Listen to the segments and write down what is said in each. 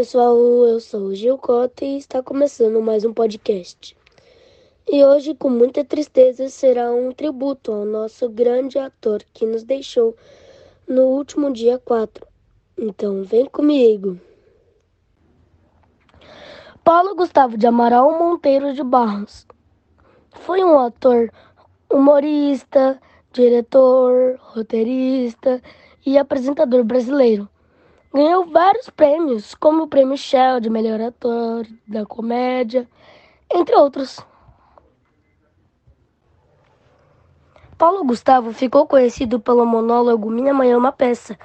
pessoal, eu sou o Gil Cota e está começando mais um podcast. E hoje, com muita tristeza, será um tributo ao nosso grande ator que nos deixou no último dia 4. Então, vem comigo. Paulo Gustavo de Amaral Monteiro de Barros foi um ator, humorista, diretor, roteirista e apresentador brasileiro. Ganhou vários prêmios, como o Prêmio Shell de Melhor Ator da Comédia, entre outros. Paulo Gustavo ficou conhecido pelo monólogo Minha Mãe é uma Peça.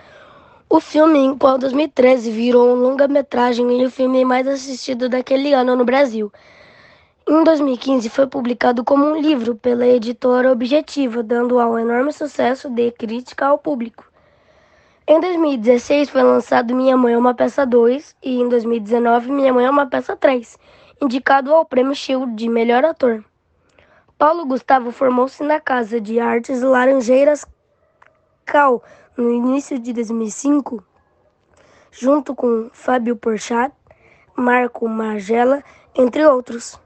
O filme, em qual 2013 virou um longa-metragem e o filme mais assistido daquele ano no Brasil. Em 2015 foi publicado como um livro pela editora Objetiva, dando ao enorme sucesso de crítica ao público. Em 2016 foi lançado Minha Mãe é uma Peça 2 e em 2019 Minha Mãe é uma Peça 3, indicado ao Prêmio Shield de Melhor Ator. Paulo Gustavo formou-se na Casa de Artes Laranjeiras Cal no início de 2005, junto com Fábio Porchat, Marco Magela, entre outros.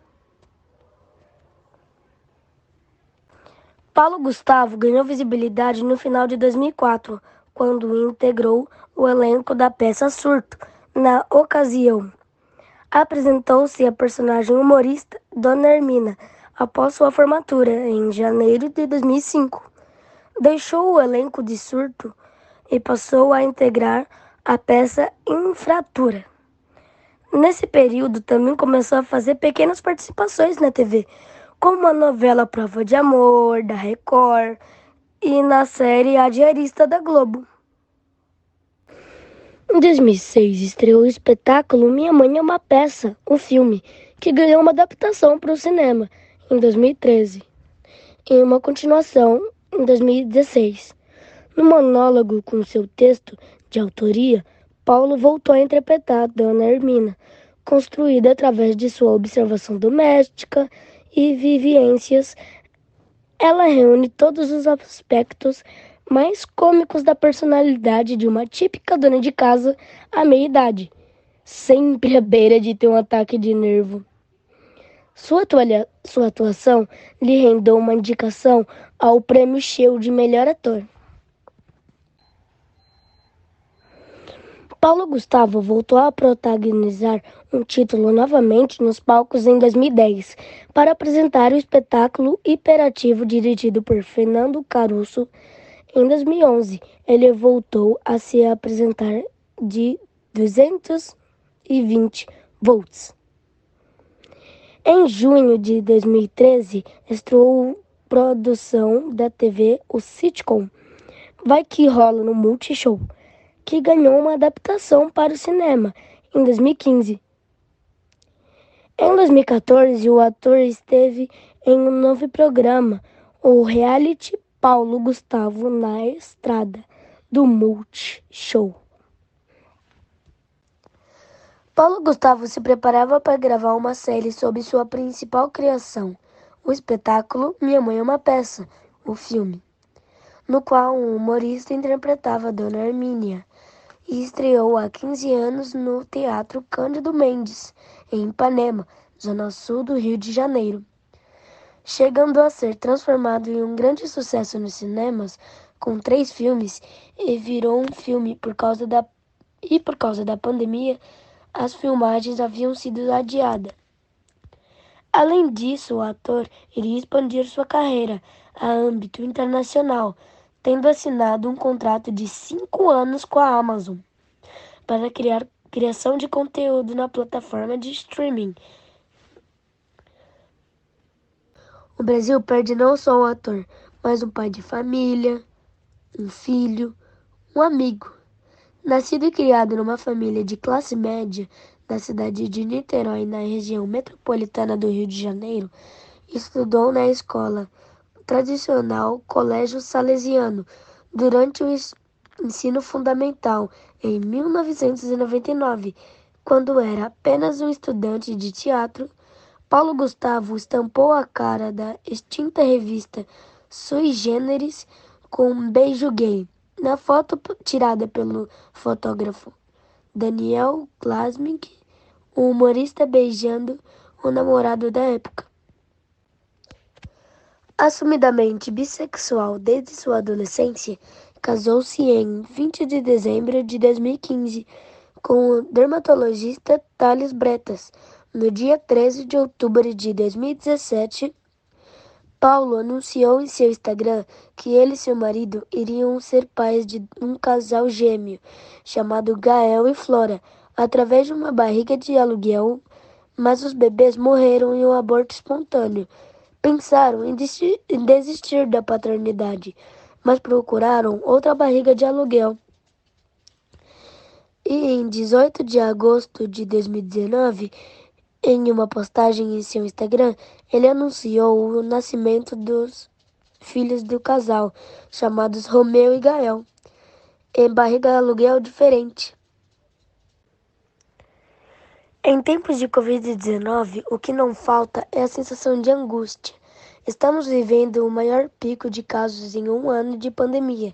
Paulo Gustavo ganhou visibilidade no final de 2004 quando integrou o elenco da peça Surto. Na ocasião, apresentou-se a personagem humorista Dona Hermina após sua formatura em janeiro de 2005. Deixou o elenco de Surto e passou a integrar a peça Infratura. Nesse período também começou a fazer pequenas participações na TV, como a novela Prova de Amor, da Record, e na série A Diarista da Globo. Em 2006, estreou o espetáculo Minha Mãe é uma Peça, um filme, que ganhou uma adaptação para o cinema em 2013 e uma continuação em 2016. No monólogo com seu texto de autoria, Paulo voltou a interpretar Dona Hermina, construída através de sua observação doméstica e vivências ela reúne todos os aspectos mais cômicos da personalidade de uma típica dona de casa à meia-idade, sempre à beira de ter um ataque de nervo. Sua, sua atuação lhe rendeu uma indicação ao Prêmio Show de Melhor Ator. Paulo Gustavo voltou a protagonizar um título novamente nos palcos em 2010 para apresentar o espetáculo Hiperativo dirigido por Fernando Caruso. Em 2011, ele voltou a se apresentar de 220 volts. Em junho de 2013, estreou produção da TV O Sitcom Vai Que Rola no Multishow que ganhou uma adaptação para o cinema em 2015. Em 2014, o ator esteve em um novo programa, o reality Paulo Gustavo na Estrada, do Multishow. Paulo Gustavo se preparava para gravar uma série sobre sua principal criação, o espetáculo Minha Mãe é uma Peça, o filme, no qual um humorista interpretava Dona Hermínia, e estreou há 15 anos no Teatro Cândido Mendes, em Ipanema, zona sul do Rio de Janeiro. Chegando a ser transformado em um grande sucesso nos cinemas, com três filmes, e virou um filme por causa da e por causa da pandemia, as filmagens haviam sido adiadas. Além disso, o ator iria expandir sua carreira a âmbito internacional, tendo assinado um contrato de cinco anos com a Amazon para criar criação de conteúdo na plataforma de streaming. O Brasil perde não só um ator, mas um pai de família, um filho, um amigo. Nascido e criado numa família de classe média da cidade de Niterói, na região metropolitana do Rio de Janeiro, estudou na escola tradicional Colégio Salesiano durante o ensino fundamental em 1999, quando era apenas um estudante de teatro. Paulo Gustavo estampou a cara da extinta revista Sui Generis com um beijo gay. Na foto tirada pelo fotógrafo Daniel Glasmick, um humorista beijando o namorado da época. Assumidamente bissexual desde sua adolescência, casou-se em 20 de dezembro de 2015 com o dermatologista Thales Bretas. No dia 13 de outubro de 2017, Paulo anunciou em seu Instagram que ele e seu marido iriam ser pais de um casal gêmeo chamado Gael e Flora, através de uma barriga de aluguel, mas os bebês morreram em um aborto espontâneo. Pensaram em desistir, da paternidade, mas procuraram outra barriga de aluguel. E em 18 de agosto de 2019, em uma postagem em seu Instagram, ele anunciou o nascimento dos filhos do casal, chamados Romeu e Gael, em barriga aluguel diferente. Em tempos de Covid-19, o que não falta é a sensação de angústia. Estamos vivendo o maior pico de casos em um ano de pandemia.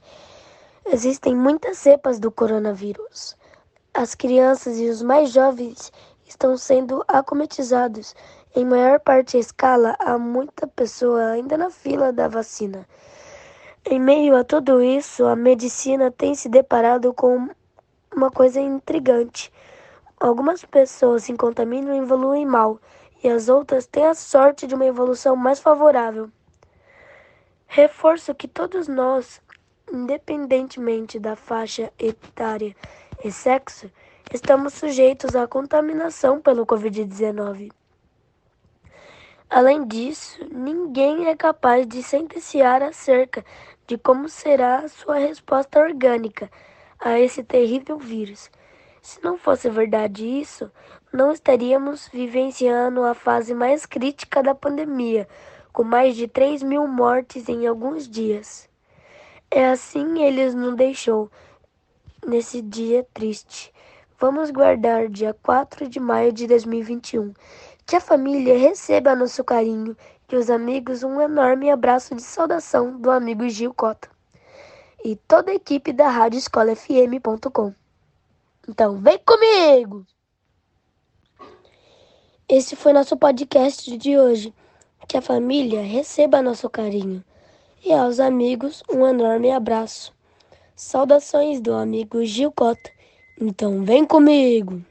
Existem muitas cepas do coronavírus. As crianças e os mais jovens estão sendo acometizados. Em maior parte a escala, há muita pessoa ainda na fila da vacina. Em meio a tudo isso, a medicina tem se deparado com uma coisa intrigante. Algumas pessoas se contaminam e evoluem mal, e as outras têm a sorte de uma evolução mais favorável. Reforço que todos nós, independentemente da faixa etária e sexo, estamos sujeitos à contaminação pelo Covid-19. Além disso, ninguém é capaz de sentenciar acerca de como será a sua resposta orgânica a esse terrível vírus. Se não fosse verdade isso, não estaríamos vivenciando a fase mais crítica da pandemia, com mais de 3 mil mortes em alguns dias. É assim eles nos deixou, nesse dia triste. Vamos guardar dia 4 de maio de 2021. Que a família receba nosso carinho e os amigos um enorme abraço de saudação do amigo Gil Cota e toda a equipe da Rádio Escola FM.com. Então, vem comigo! Esse foi nosso podcast de hoje. Que a família receba nosso carinho e aos amigos um enorme abraço. Saudações do amigo Gil Cota. Então, vem comigo!